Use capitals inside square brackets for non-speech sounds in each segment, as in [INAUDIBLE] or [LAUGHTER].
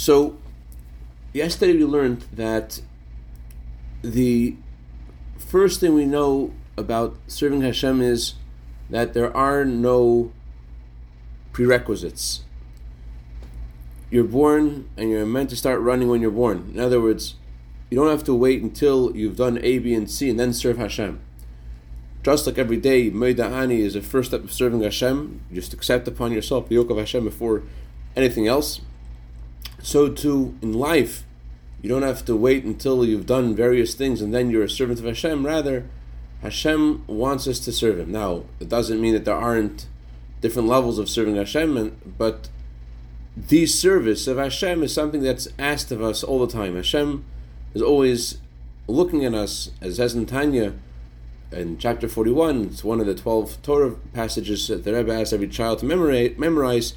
So, yesterday we learned that the first thing we know about serving Hashem is that there are no prerequisites. You're born and you're meant to start running when you're born. In other words, you don't have to wait until you've done A, B, and C and then serve Hashem. Just like every day, Modeh Ani is the first step of serving Hashem. Just accept upon yourself the yoke of Hashem before anything else. So too in life, you don't have to wait until you've done various things and then you're a servant of Hashem. Rather, Hashem wants us to serve Him. Now, it doesn't mean that there aren't different levels of serving Hashem, but the service of Hashem is something that's asked of us all the time. Hashem is always looking at us, as says in Tanya, in chapter 41, it's one of the 12 Torah passages that the Rebbe asks every child to memorize.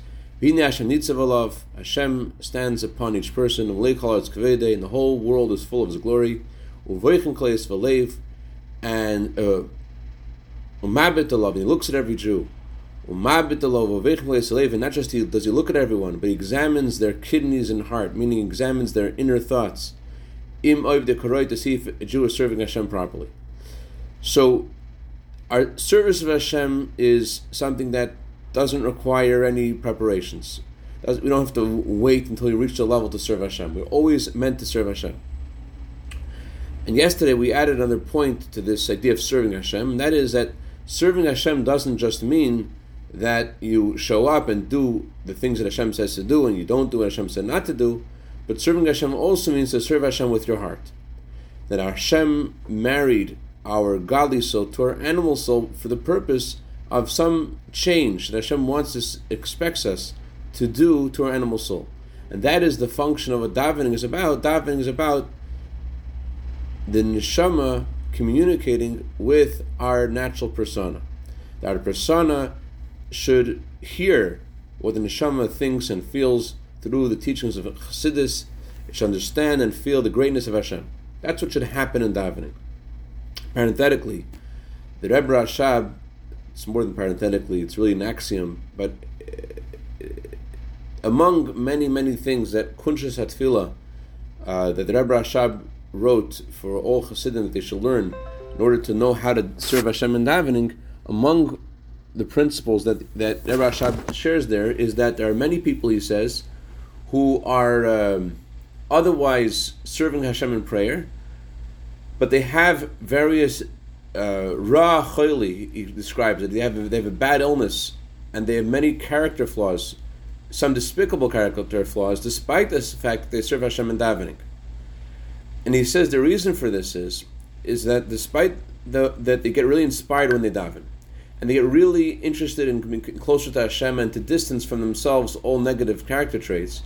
Memorize Hashem stands upon each person, and the whole world is full of His glory. And uh, he looks at every Jew. And not just he, does he look at everyone, but he examines their kidneys and heart, meaning examines their inner thoughts. Im to see if a Jew is serving Hashem properly. So, our service of Hashem is something that doesn't require any preparations. We don't have to wait until you reach the level to serve Hashem. We're always meant to serve Hashem. And yesterday we added another point to this idea of serving Hashem, and that is that serving Hashem doesn't just mean that you show up and do the things that Hashem says to do and you don't do what Hashem said not to do, but serving Hashem also means to serve Hashem with your heart. That Hashem married our godly soul to our animal soul for the purpose of some change that Hashem wants us, expects us to do to our animal soul. And that is the function of what davening is about. Davening is about the neshama communicating with our natural persona. That our persona should hear what the neshama thinks and feels through the teachings of Chassidus. It should understand and feel the greatness of Hashem. That's what should happen in davening. Parenthetically, the Rebbe Rashab it's more than parenthetically, it's really an axiom, but uh, among many, many things that Kuntres Hatefilah, uh, that the Rebbe Rashab wrote for all Chassidim that they should learn in order to know how to serve Hashem in davening, among the principles that, that Rebbe Rashab shares there is that there are many people, he says, who are um, otherwise serving Hashem in prayer, but they have various uh, Ra he describes it. They have they have a bad illness, and they have many character flaws, some despicable character flaws, despite this fact that they serve Hashem in davening. And he says the reason for this is is that despite the, that they get really inspired when they daven, and they get really interested in coming closer to Hashem and to distance from themselves all negative character traits,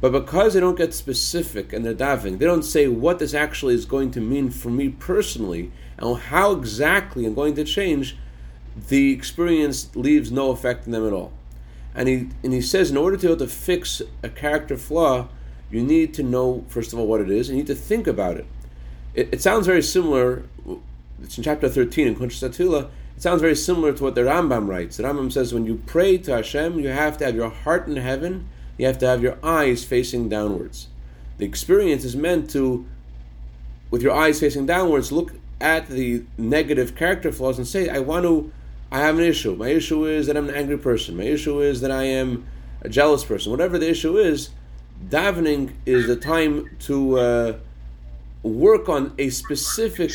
but because they don't get specific in their davening, they don't say what this actually is going to mean for me personally and how exactly I'm going to change, the experience leaves no effect on them at all. And he and he says in order to be able to fix a character flaw, you need to know first of all what it is, and you need to think about it. It, it sounds very similar. It's in chapter thirteen in Kuntres Hatefilah. It sounds very similar to what the Rambam writes. The Rambam says when you pray to Hashem, you have to have your heart in heaven. You have to have your eyes facing downwards. The experience is meant to, with your eyes facing downwards, look at the negative character flaws and say, I want to, I have an issue. My issue is that I'm an angry person. My issue is that I am a jealous person. Whatever the issue is, davening is the time to uh, work on a specific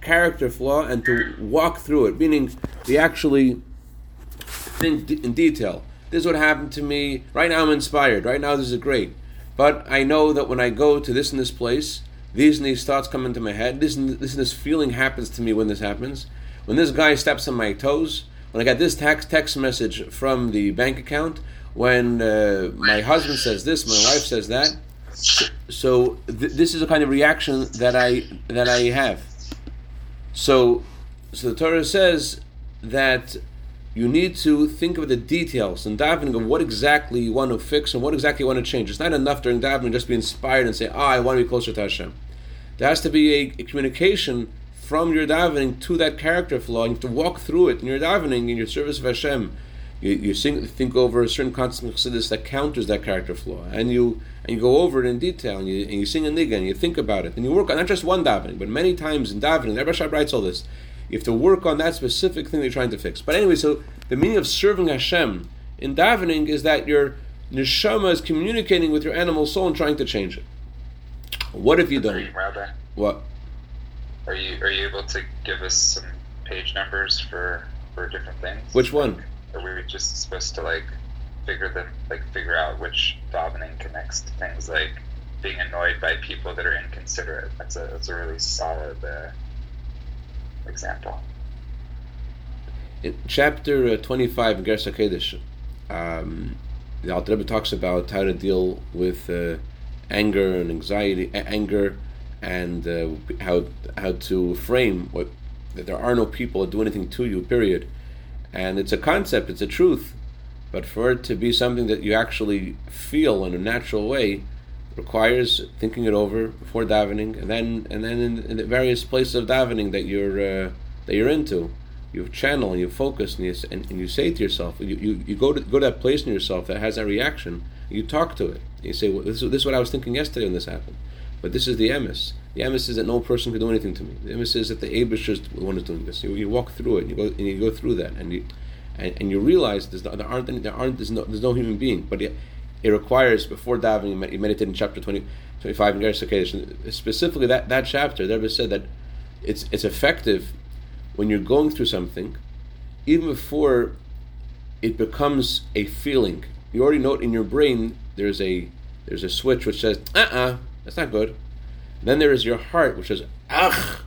character flaw and to walk through it, meaning we actually think in detail. This is what happened to me. Right now I'm inspired. Right now this is great. But I know that when I go to this and this place, these and these thoughts come into my head. This and this, and this feeling happens to me when this happens. When this guy steps on my toes. When I get this text text message from the bank account. When uh, my husband says this, my wife says that. So th- this is a kind of reaction that I that I have. So, so the Torah says that you need to think of the details and davening of what exactly you want to fix and what exactly you want to change. It's not enough during davening just be inspired and say, "Ah, I want to be closer to Hashem." There has to be a, a, communication from your davening to that character flaw. You have to walk through it in your davening, in your service of Hashem, you, you sing, think over a certain concept that counters that character flaw, and you and you go over it in detail, and you, and you sing a niggun, and you think about it, and you work on not just one davening, but many times in davening. Rabbi Shab writes all this. You have to work on that specific thing you're trying to fix. But anyway, so the meaning of serving Hashem in davening is that your neshama is communicating with your animal soul and trying to change it. What if you don't? Rabbi, What? are you are you able to give us some page numbers for for different things? Which one? Are we just supposed to like figure them like figure out which davening connects to things like being annoyed by people that are inconsiderate? That's a that's a really solid uh, example. In chapter uh, 25 in Igeres Hakodesh, um, the Alter Rebbe talks about how to deal with uh, anger and anxiety, a- anger, and uh, how how to frame what that there are no people that do anything to you. Period. And it's a concept, it's a truth, but for it to be something that you actually feel in a natural way, requires thinking it over before davening, and then and then in, in the various places of davening that you're uh, that you're into you channel you focus and you, and, and you say to yourself, you, you, you go to go to that place in yourself that has that reaction. You talk to it. You say, well, this, is- this is what I was thinking yesterday when this happened. But this is the emes. The emes is that no person can do anything to me. The emes is that the Abish is the one who's doing this. You, you walk through it. And you go and you go through that, and you and, and you realize there's no, there aren't any, there aren't there's no there's no human being. But it, it requires before davening. You med- meditate in chapter 20, 25 in Igeres Hakodesh. Specifically, that that chapter, the was said that it's it's effective when you're going through something, even before it becomes a feeling. You already know in your brain. There's a there's a switch which says, "Uh-uh, that's not good." Then there is your heart which says, "Ugh."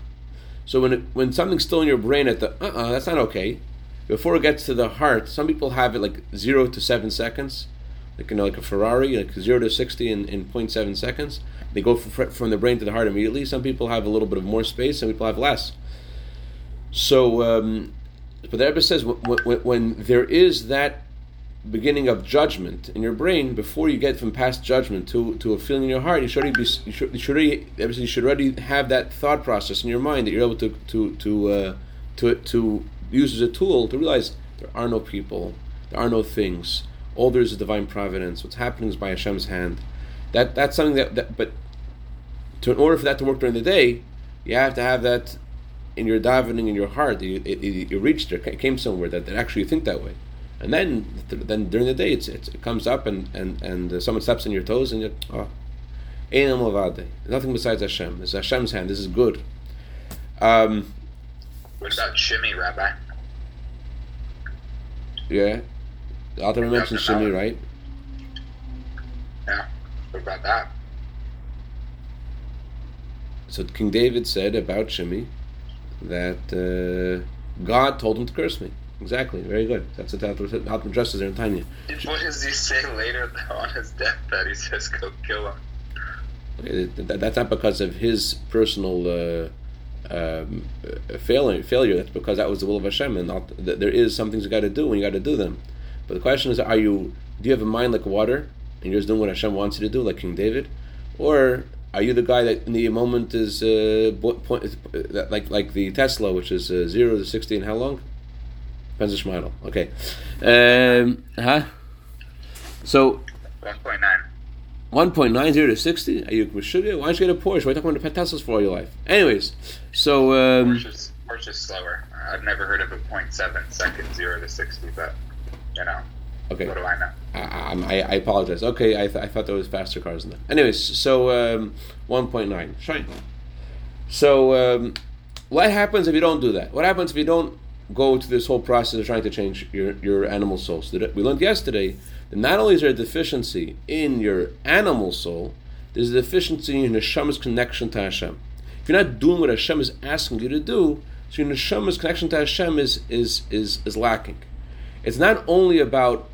So when it, when something's still in your brain at the "Uh-uh, that's not okay," before it gets to the heart, some people have it like zero to seven seconds, like you know, like a Ferrari, like zero to sixty in, in 0.7 seconds. They go from, from the brain to the heart immediately. Some people have a little bit of more space. Some people have less. So, um, but the Rebbe says when, when, when there is that beginning of judgment in your brain, before you get from past judgment to, to a feeling in your heart, you should already be you should, you should already you should already have that thought process in your mind that you're able to to to uh, to to use as a tool to realize there are no people, there are no things. All there is is divine providence. What's happening is by Hashem's hand. That that's something that, that but to, in order for that to work during the day, you have to have that in your davening in your heart. You, it, it, you reached there, it came somewhere that, that actually you think that way, and then then during the day it's, it's it comes up and and and uh, someone steps on your toes and you oh, nothing besides Hashem. It's Hashem's hand. This is good. Um, What about Shimi, Rabbi? yeah, the author mentions Shimi, right? Yeah. What about that? So King David said about Shimi that uh, God told him to curse me. Exactly. Very good. That's what Alton addresses there in Tanya. What does he say later on his deathbed? He says, "Go kill him." That's not because of his personal uh, um, failure. Failure. That's because that was the will of Hashem, and not, th- there is some things you got to do, and you got to do them. But the question is, are you? Do you have a mind like water, and you're just doing what Hashem wants you to do, like King David, or are you the guy that in the moment is uh, point, like like the Tesla, which is uh, zero to sixty in how long? Depends on Shmidl. Okay. Um, huh? So One point nine. 1.90 to 60? Are you Meshuggah? Why don't you get a Porsche? Why are you talking about Teslas for all your life? Anyways, so um, Porsche's, Porsche's slower. I've never heard of a 0.7 second zero to sixty, but you know, okay, what do I know? I, I, I apologize. Okay, I, th- I thought there was faster cars than that. Anyways, so um, 1.9. Shine. So um, what happens if you don't do that? What happens if you don't go to this whole process of trying to change your, your animal soul? So that we learned yesterday that not only is there a deficiency in your animal soul, there's a deficiency in your neshama's connection to Hashem. If you're not doing what Hashem is asking you to do, so your neshama's connection to Hashem is is is, is lacking. It's not only about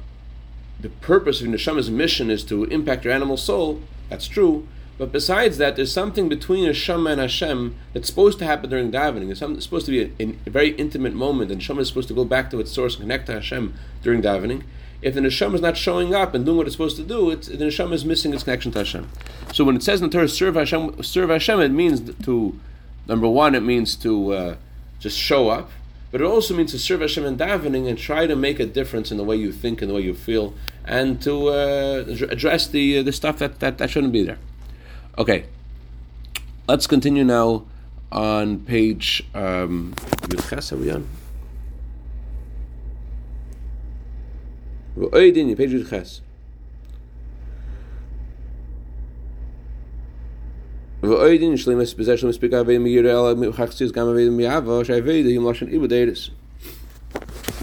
the purpose of neshama's mission is to impact your animal soul. That's true. But besides that, there's something between neshama and Hashem that's supposed to happen during davening. There's supposed to be a, a very intimate moment, and neshama is supposed to go back to its source and connect to Hashem during davening. If the neshama is not showing up and doing what it's supposed to do, it's, the neshama is missing its connection to Hashem. So when it says in the Torah, serve Hashem, serve Hashem, it means to, number one, it means to uh, just show up. But it also means to serve Hashem in davening and try to make a difference in the way you think and the way you feel, and to uh, address the uh, the stuff that, that that shouldn't be there. Okay, let's continue now on page. Um, are we on? Page.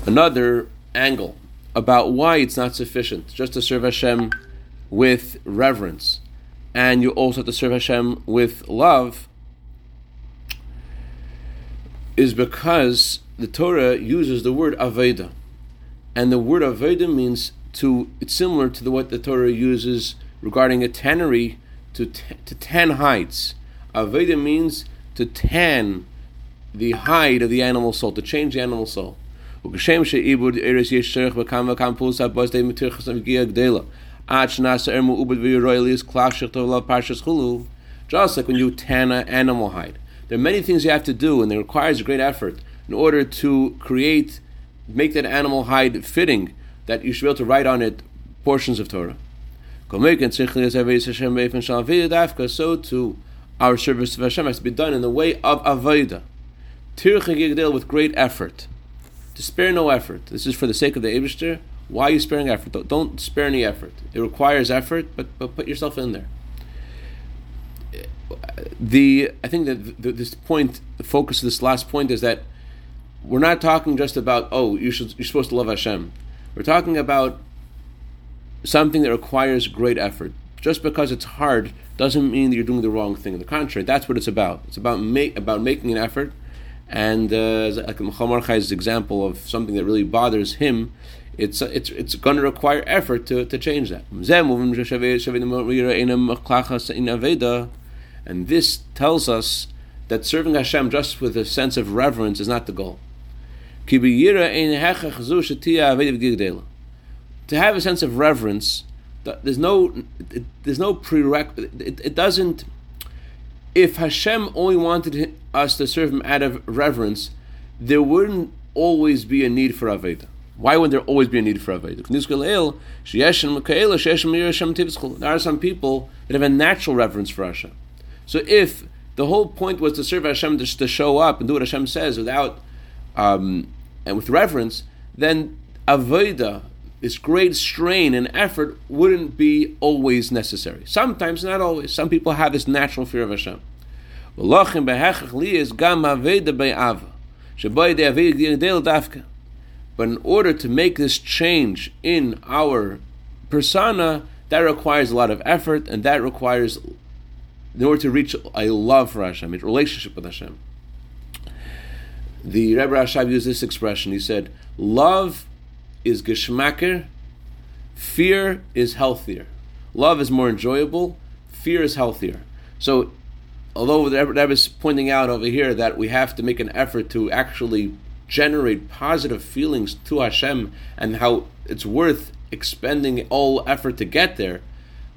Another angle about why it's not sufficient just to serve Hashem with reverence, and you also have to serve Hashem with love, is because the Torah uses the word avodah, and the word avodah means to. It's similar to the, what the Torah uses regarding a tannery to, t- to tan hides. Avodah means to tan the hide of the animal soul, to change the animal soul. Just like when you tan an animal hide. There are many things you have to do, and it requires great effort in order to create, make that animal hide fitting, that you should be able to write on it portions of Torah. So too, our service of Hashem has to be done in the way of avodah, tircha with great effort, to spare no effort. This is for the sake of the Eibushter. Why are you sparing effort? Don't, spare any effort. It requires effort, but but put yourself in there. The I think that this point, the focus of this last point is that we're not talking just about oh you should you're supposed to love Hashem. We're talking about something that requires great effort. Just because it's hard doesn't mean that you're doing the wrong thing. On the contrary, that's what it's about. It's about make about making an effort. And uh, like Chai's example of something that really bothers him, it's it's it's going to require effort to, to change that. And this tells us that serving Hashem just with a sense of reverence is not the goal to have a sense of reverence, there's no, there's no prerequisite. It, it, doesn't. If Hashem only wanted us to serve Him out of reverence, there wouldn't always be a need for Avodah. Why would there always be a need for Avodah? There are some people that have a natural reverence for Hashem. So if the whole point was to serve Hashem just to show up and do what Hashem says without um, and with reverence, then Avodah, this great strain and effort wouldn't be always necessary. Sometimes, not always. Some people have this natural fear of Hashem. But in order to make this change in our persona, that requires a lot of effort, and that requires, in order to reach a love for Hashem, a relationship with Hashem. The Rebbe Rashab used this expression. He said, "Love is geschmacker, fear is healthier. Love is more enjoyable, fear is healthier. So, although the Rebbe is pointing out over here that we have to make an effort to actually generate positive feelings to Hashem and how it's worth expending all effort to get there,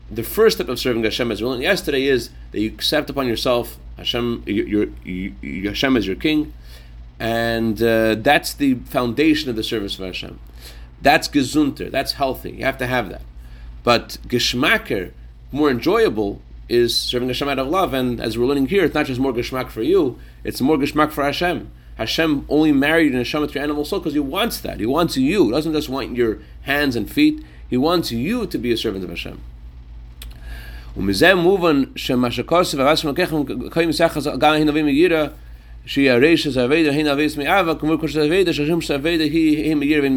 the first step of serving Hashem as we learned yesterday is that you accept upon yourself Hashem, your, your, your Hashem as your king, and uh, that's the foundation of the service of Hashem. That's gesunter. That's healthy. You have to have that. But geschmacker, more enjoyable, is serving Hashem out of love. And as we're learning here, it's not just more geschmack for you; it's more geschmack for Hashem. Hashem only married an Hashem to your animal soul because He wants that. He wants you. He doesn't just want your hands and feet. He wants you to be a servant of Hashem. ומזה מובן שמה שכוסף הרס מלככם קיים סחס גם הנביא מגירה שהיא הרשע זה אבדה הנה אבייס מאבה כמו כושר אבדה שהשם שאבדה היא מגירה בין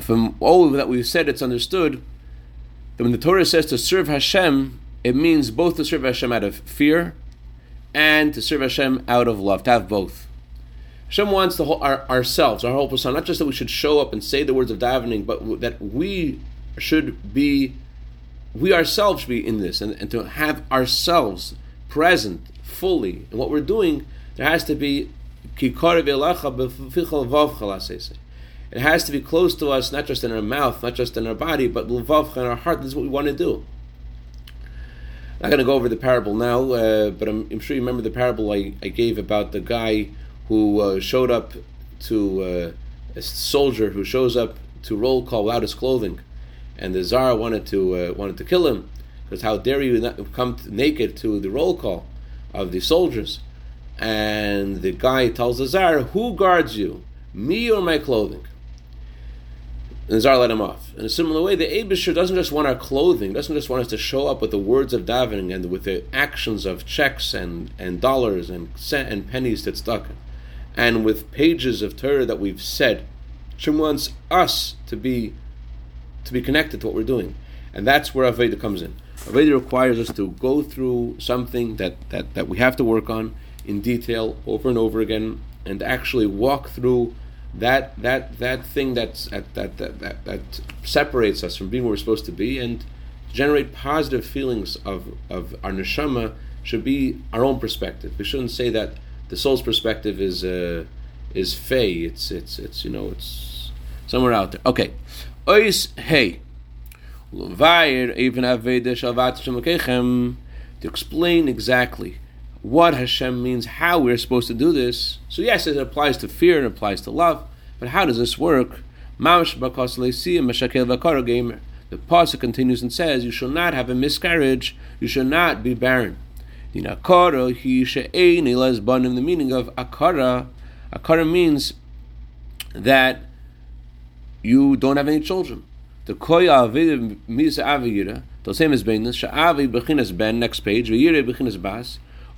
and from all that we've said, it's understood that when the Torah says to serve Hashem, it means both to serve Hashem out of fear and to serve Hashem out of love, to have both. Hashem wants the whole, our, ourselves, our whole person—not just that we should show up and say the words of davening, but that we should be, we ourselves should be in this, and, and to have ourselves present fully. In what we're doing, there has to be ki karov elecha it has to be close to us, not just in our mouth, not just in our body, but in our heart. This is what we want to do. I'm not going to go over the parable now, uh, but I'm, I'm, sure you remember the parable I, I gave about the guy who uh, showed up to uh, a soldier who shows up to roll call without his clothing, and the czar wanted to uh, wanted to kill him because how dare you not come naked to the roll call of the soldiers? And the guy tells the czar, "Who guards you, me or my clothing?" And the czar let him off. In a similar way, the Abisher doesn't just want our clothing, doesn't just want us to show up with the words of davening and with the actions of checks and, and dollars and and pennies that's stuck, and with pages of Torah that we've said. Hashem wants us to be to be connected to what we're doing, and that's where Avodah comes in. Avodah requires us to go through something that, that, that we have to work on in detail over and over again, and actually walk through that that that thing that's that that, that that separates us from being where we're supposed to be and generate positive feelings of of our neshama should be our own perspective. We shouldn't say that the soul's perspective is uh, is fey. It's it's it's you know it's somewhere out there. Okay, ois hey. To explain exactly what Hashem means, how we're supposed to do this. So yes, it applies to fear and applies to love, but how does this work? The pasuk continues and says, "You shall not have a miscarriage. You shall not be barren." The meaning of akara, akara means that you don't have any children. The koya. The same as ben. Next page. Bas.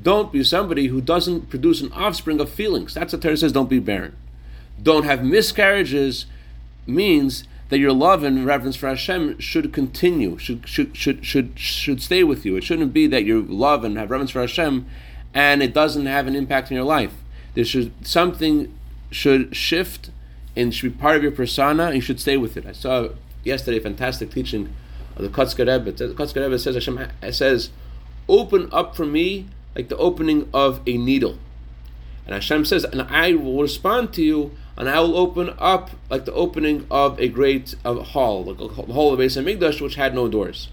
Don't be somebody who doesn't produce an offspring of feelings. That's what Torah says. Don't be barren. Don't have miscarriages means that your love and reverence for Hashem should continue, should should should should should stay with you. It shouldn't be that you love and have reverence for Hashem, and it doesn't have an impact in your life. There should something should shift and should be part of your persona, and you should stay with it. I saw yesterday a fantastic teaching of the Kotzker Rebbe. The Kotzker Rebbe says Hashem says, "Open up for me like the opening of a needle. And Hashem says, and I will respond to you, and I will open up like the opening of a great of hall, like the hall of Beis Hamikdash, which had no doors.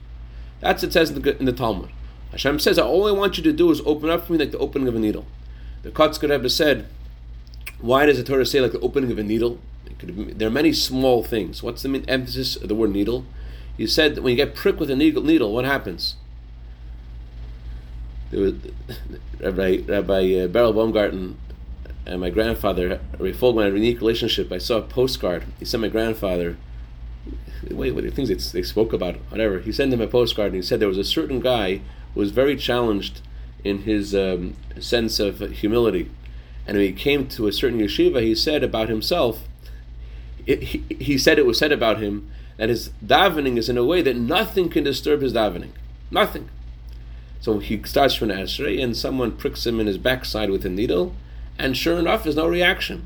That's what it says in the, in the Talmud. Hashem says, all I want you to do is open up for me like the opening of a needle. The Kotzker Rebbe said, why does the Torah say like the opening of a needle? There are many small things. What's the emphasis of the word needle? He said that when you get pricked with a needle, what happens? There was Rabbi Rabbi uh, Beryl Baumgarten and my grandfather, Rabbi Folkman, had a unique relationship. I saw a postcard. He sent my grandfather. Wait, what things they, they spoke about, whatever. He sent him a postcard, and he said there was a certain guy who was very challenged in his um, sense of humility, and when he came to a certain yeshiva, he said about himself. It, he, he said it was said about him that his davening is in a way that nothing can disturb his davening, nothing. So he starts from Esrei, and someone pricks him in his backside with a needle, and sure enough, there's no reaction.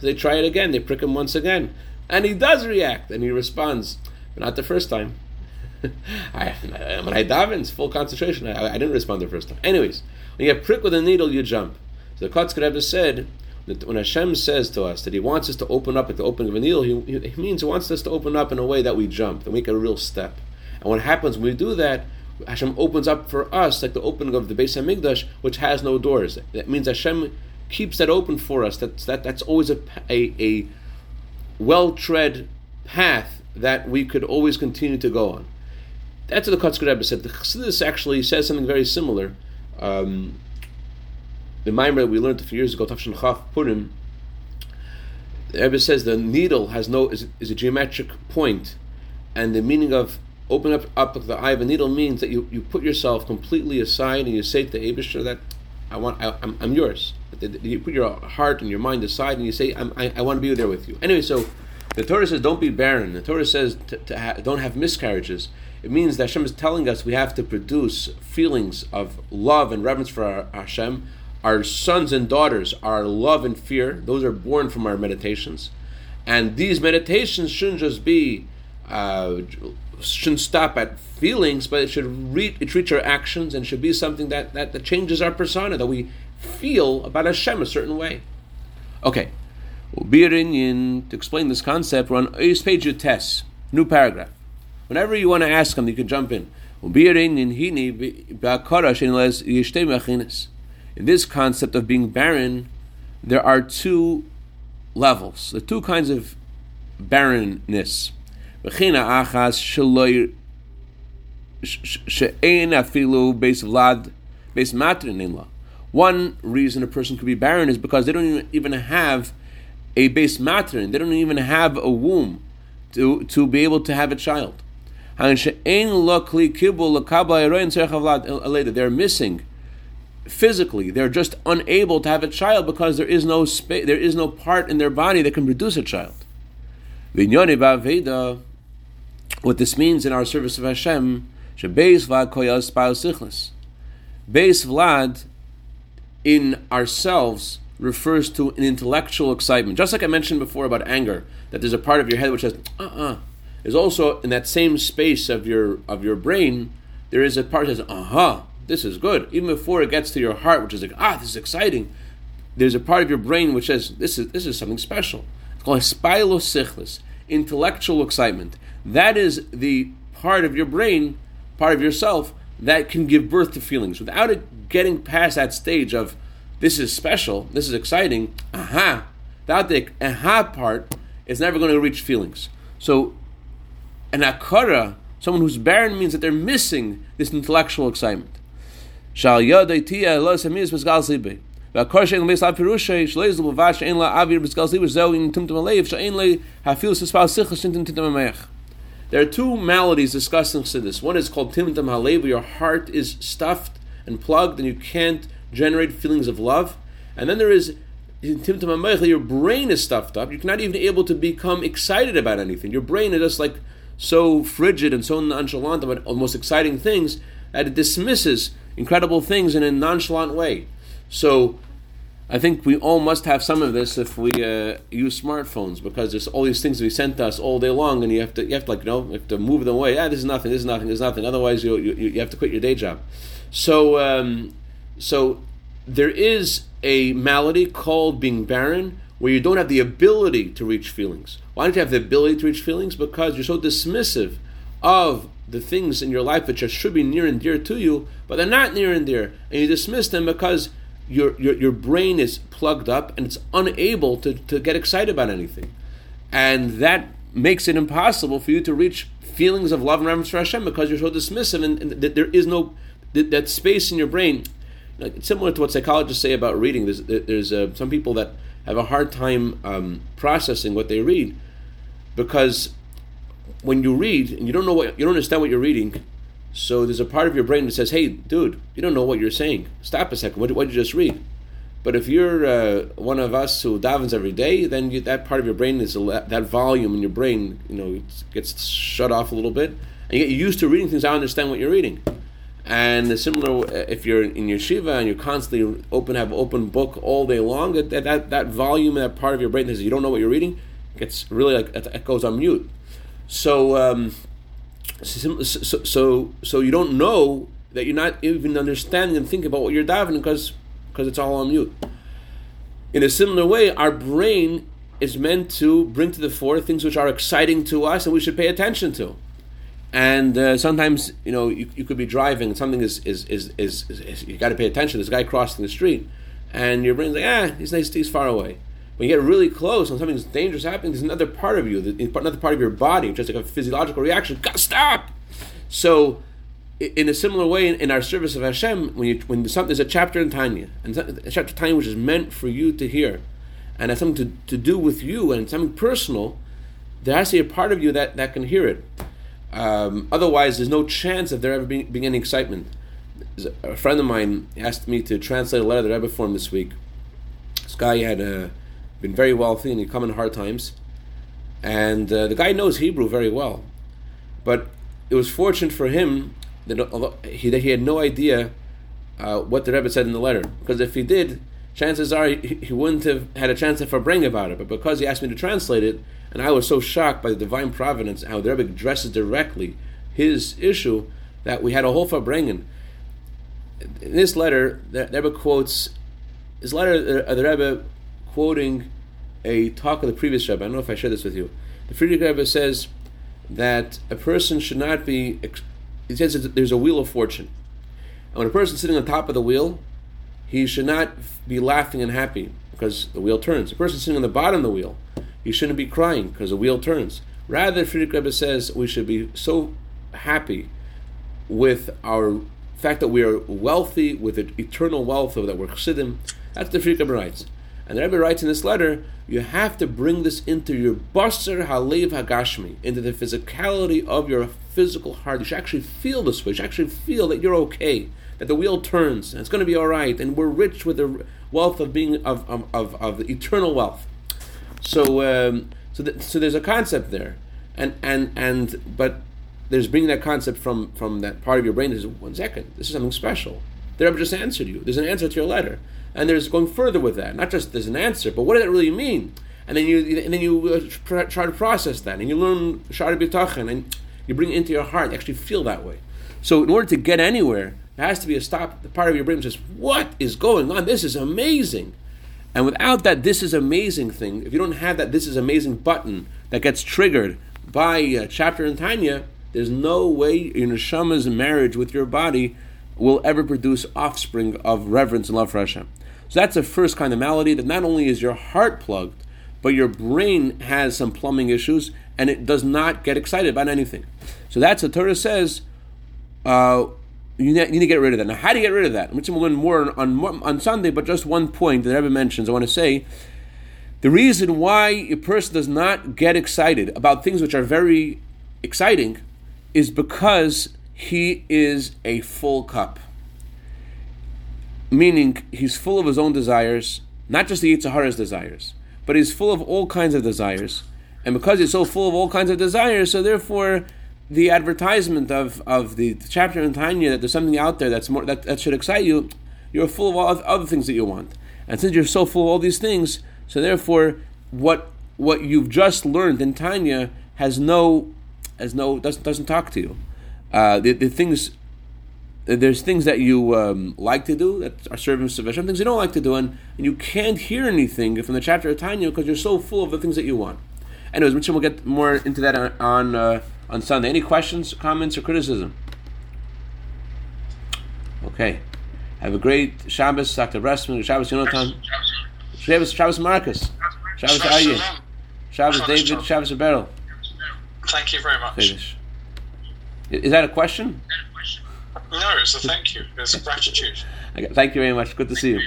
So they try it again, they prick him once again, and he does react, and he responds, but not the first time. [LAUGHS] I, when I daven, full concentration. I, I, didn't respond the first time. Anyways, when you get pricked with a needle, you jump. So the Kotzker Rebbe said that when Hashem says to us that He wants us to open up at the opening of a needle, he, he means He wants us to open up in a way that we jump, that we make a real step. And what happens when we do that, Hashem opens up for us like the opening of the Beis Hamikdash, which has no doors. That means Hashem keeps that open for us. That's that that's always a a, a well tread path that we could always continue to go on. That's what the Kotzker Rebbe said. The Chassidus actually says something very similar. Um, the Maimer we learned a few years ago, Tafshin Chaf Purim, the Rebbe says the needle has no is, is a geometric point, and the meaning of open up, up the eye of a needle means that you, you put yourself completely aside and you say to the Abishter that I want I, am I'm yours. You put your heart and your mind aside and you say I, I want to be there with you. Anyway, so the Torah says don't be barren. The Torah says to, to ha- don't have miscarriages. It means that Hashem is telling us we have to produce feelings of love and reverence for our, Hashem. Our sons and daughters are love and fear. Those are born from our meditations. And these meditations shouldn't just be, uh, shouldn't stop at feelings, but it should reach, it reach our actions and should be something that, that, that changes our persona, that we feel about Hashem a certain way. Okay. To explain this concept, we're on page Utes, new paragraph. Whenever you want to ask him, you can jump in. In this concept of being barren, there are two levels, the two kinds of barrenness. One reason a person could be barren is because they don't even have a base matron, they don't even have a womb to, to be able to have a child. They're missing physically. They're just unable to have a child because there is no space, there is no part in their body that can produce a child. What this means in our service of Hashem, Beis Vlad in ourselves refers to an intellectual excitement. Just like I mentioned before about anger, that there's a part of your head which says, uh uh-uh. uh There's also in that same space of your of your brain, there is a part that says, uh huh, this is good. Even before it gets to your heart, which is like, ah, this is exciting. There's a part of your brain which says, this is this is something special. It's called hispaalus sichlis, intellectual excitement. That is the part of your brain, part of yourself, that can give birth to feelings. Without it getting past that stage of this is special, this is exciting, aha, without the aha part, it's never going to reach feelings. So, an akara, someone who's barren, means that they're missing this intellectual excitement. Shal yodaitia lo semis besgal sibe. והקור שאין למייס לאו פירושי, שלא יזלו בבד שאין לה אוויר בסגל זיבר, זהו אין טמטם הלב, שאין לה אפילו סספל שיחה שנתן טמטם המח. There are two maladies discussed in. One is called Timtum Halev, your heart is stuffed and plugged and you can't generate feelings of love. And then there is Timtum Hamoach, your brain is stuffed up. You're not even able to become excited about anything. Your brain is just like so frigid and so nonchalant about the most exciting things that it dismisses incredible things in a nonchalant way. So I think we all must have some of this if we uh, use smartphones because there's all these things be sent to us all day long, and you have to you have to like you know you have to move them away. Ah, this is nothing. This is nothing. This is nothing. Otherwise, you you, you have to quit your day job. So um, so there is a malady called being barren where you don't have the ability to reach feelings. Why don't you have the ability to reach feelings? Because you're so dismissive of the things in your life which should be near and dear to you, but they're not near and dear, and you dismiss them because your, your, your brain is plugged up and it's unable to, to get excited about anything. And that makes it impossible for you to reach feelings of love and reverence for Hashem because you're so dismissive and, and that there is no that, that, space in your brain. Like, it's similar to what psychologists say about reading. There's, there's uh, some people that have a hard time um, processing what they read because when you read and you don't know what you don't understand what you're reading, so there's a part of your brain that says, "Hey, dude, you don't know what you're saying. Stop a second. What, what did you just read?" But if you're uh, one of us who davens every day, then you, that part of your brain is that volume in your brain, you know, gets shut off a little bit, and you get used to reading things. I understand what you're reading. And the similar, uh, if you're in your shiva and you're constantly open, have open book all day long, that that, that volume, that part of your brain that says you don't know what you're reading, gets really like it goes on mute. So. Um, so, so, so you don't know that you're not even understanding and thinking about what you're davening because because it's all on mute. In a similar way, our brain is meant to bring to the fore things which are exciting to us and we should pay attention to. And uh, sometimes, you know, you, you could be driving and something is, is, is, is, is, is you got to pay attention. This guy crossing the street and your brain's like, ah, he's nice, he's far away. When you get really close and something's dangerous happening, there's another part of you, another part of your body, just like a physiological reaction. Gotta stop. So, in a similar way, in our service of Hashem, when you when there's, a chapter in Tanya, and a chapter in Tanya which is meant for you to hear, and has something to, to do with you and something personal, there has to be a part of you that, that can hear it. Um, otherwise, there's no chance of there ever being, being any excitement. A friend of mine asked me to translate a letter that I for this week. This guy had a been very wealthy and he'd come in hard times. And uh, the guy knows Hebrew very well. But it was fortunate for him that, he, that he had no idea uh, what the Rebbe said in the letter. Because if he did, chances are he, he wouldn't have had a chance to bring about it. But because he asked me to translate it, and I was so shocked by the divine providence, how the Rebbe addresses directly his issue, that we had a whole farbrengen. In this letter, the Rebbe quotes his letter. Uh, the Rebbe quoting a talk of the previous Rebbe. I don't know if I shared this with you. The Frierdiker Rebbe says that a person should not be. He says there's a wheel of fortune, and when a person's sitting on top of the wheel, he should not be laughing and happy because the wheel turns. A person sitting on the bottom of the wheel, he shouldn't be crying because the wheel turns. Rather, Frierdiker Rebbe says we should be so happy with our fact that we are wealthy with the eternal wealth of that we're chassidim. That's the Frierdiker Rebbe writes. And the Rebbe writes in this letter, you have to bring this into your basar halev hagashmi, into the physicality of your physical heart. You should actually feel this way. You should actually feel that you're okay, that the wheel turns, and it's going to be all right, and we're rich with the wealth of being of of, of, of eternal wealth. So um, so th- so there's a concept there, and and and but there's bringing that concept from from that part of your brain. Is one second. This is something special. The Rebbe just answered you. There's an answer to your letter, and there's going further with that. Not just there's an answer, but what does that really mean? And then you and then you uh, try to process that, and you learn Shaar HaBitachon, and you bring it into your heart. You actually feel that way. So in order to get anywhere, there has to be a stop. The part of your brain says, "What is going on? This is amazing." And without that, this is amazing thing. If you don't have that, this is amazing button that gets triggered by a chapter in Tanya, there's no way your neshama's marriage with your body will ever produce offspring of reverence and love for Hashem. So that's the first kind of malady that not only is your heart plugged, but your brain has some plumbing issues and it does not get excited about anything. So that's what Torah says. Uh, you need to get rid of that. Now, how do you get rid of that? We'll learn more on, on, on Sunday, but just one point that Rebbe mentions. I want to say the reason why a person does not get excited about things which are very exciting is because he is a full cup. Meaning, he's full of his own desires, not just the yetzer hara's desires, but he's full of all kinds of desires. And because he's so full of all kinds of desires, so therefore, the advertisement of, of the chapter in Tanya that there's something out there that's more that, that should excite you, you're full of all other things that you want. And since you're so full of all these things, so therefore, what what you've just learned in Tanya has no has no doesn't doesn't talk to you. Uh, the, the things there's things that you um, like to do that are service of Hashem, things you don't like to do, and, and you can't hear anything from the chapter of Tanya because you're so full of the things that you want. Anyways, Mitchell will get more into that on on, uh, on Sunday. Any questions, comments, or criticism? Okay. Have a great Shabbos, Dr. Bressman, Shabbos Yonatan, Shabbos, Shabbos Marcus, Shabbos Ayin, Shabbos David, Shabbos Beryl. Thank you very much. Is that a question? No, it's a thank you. It's a gratitude. Thank you very much. Good to see you.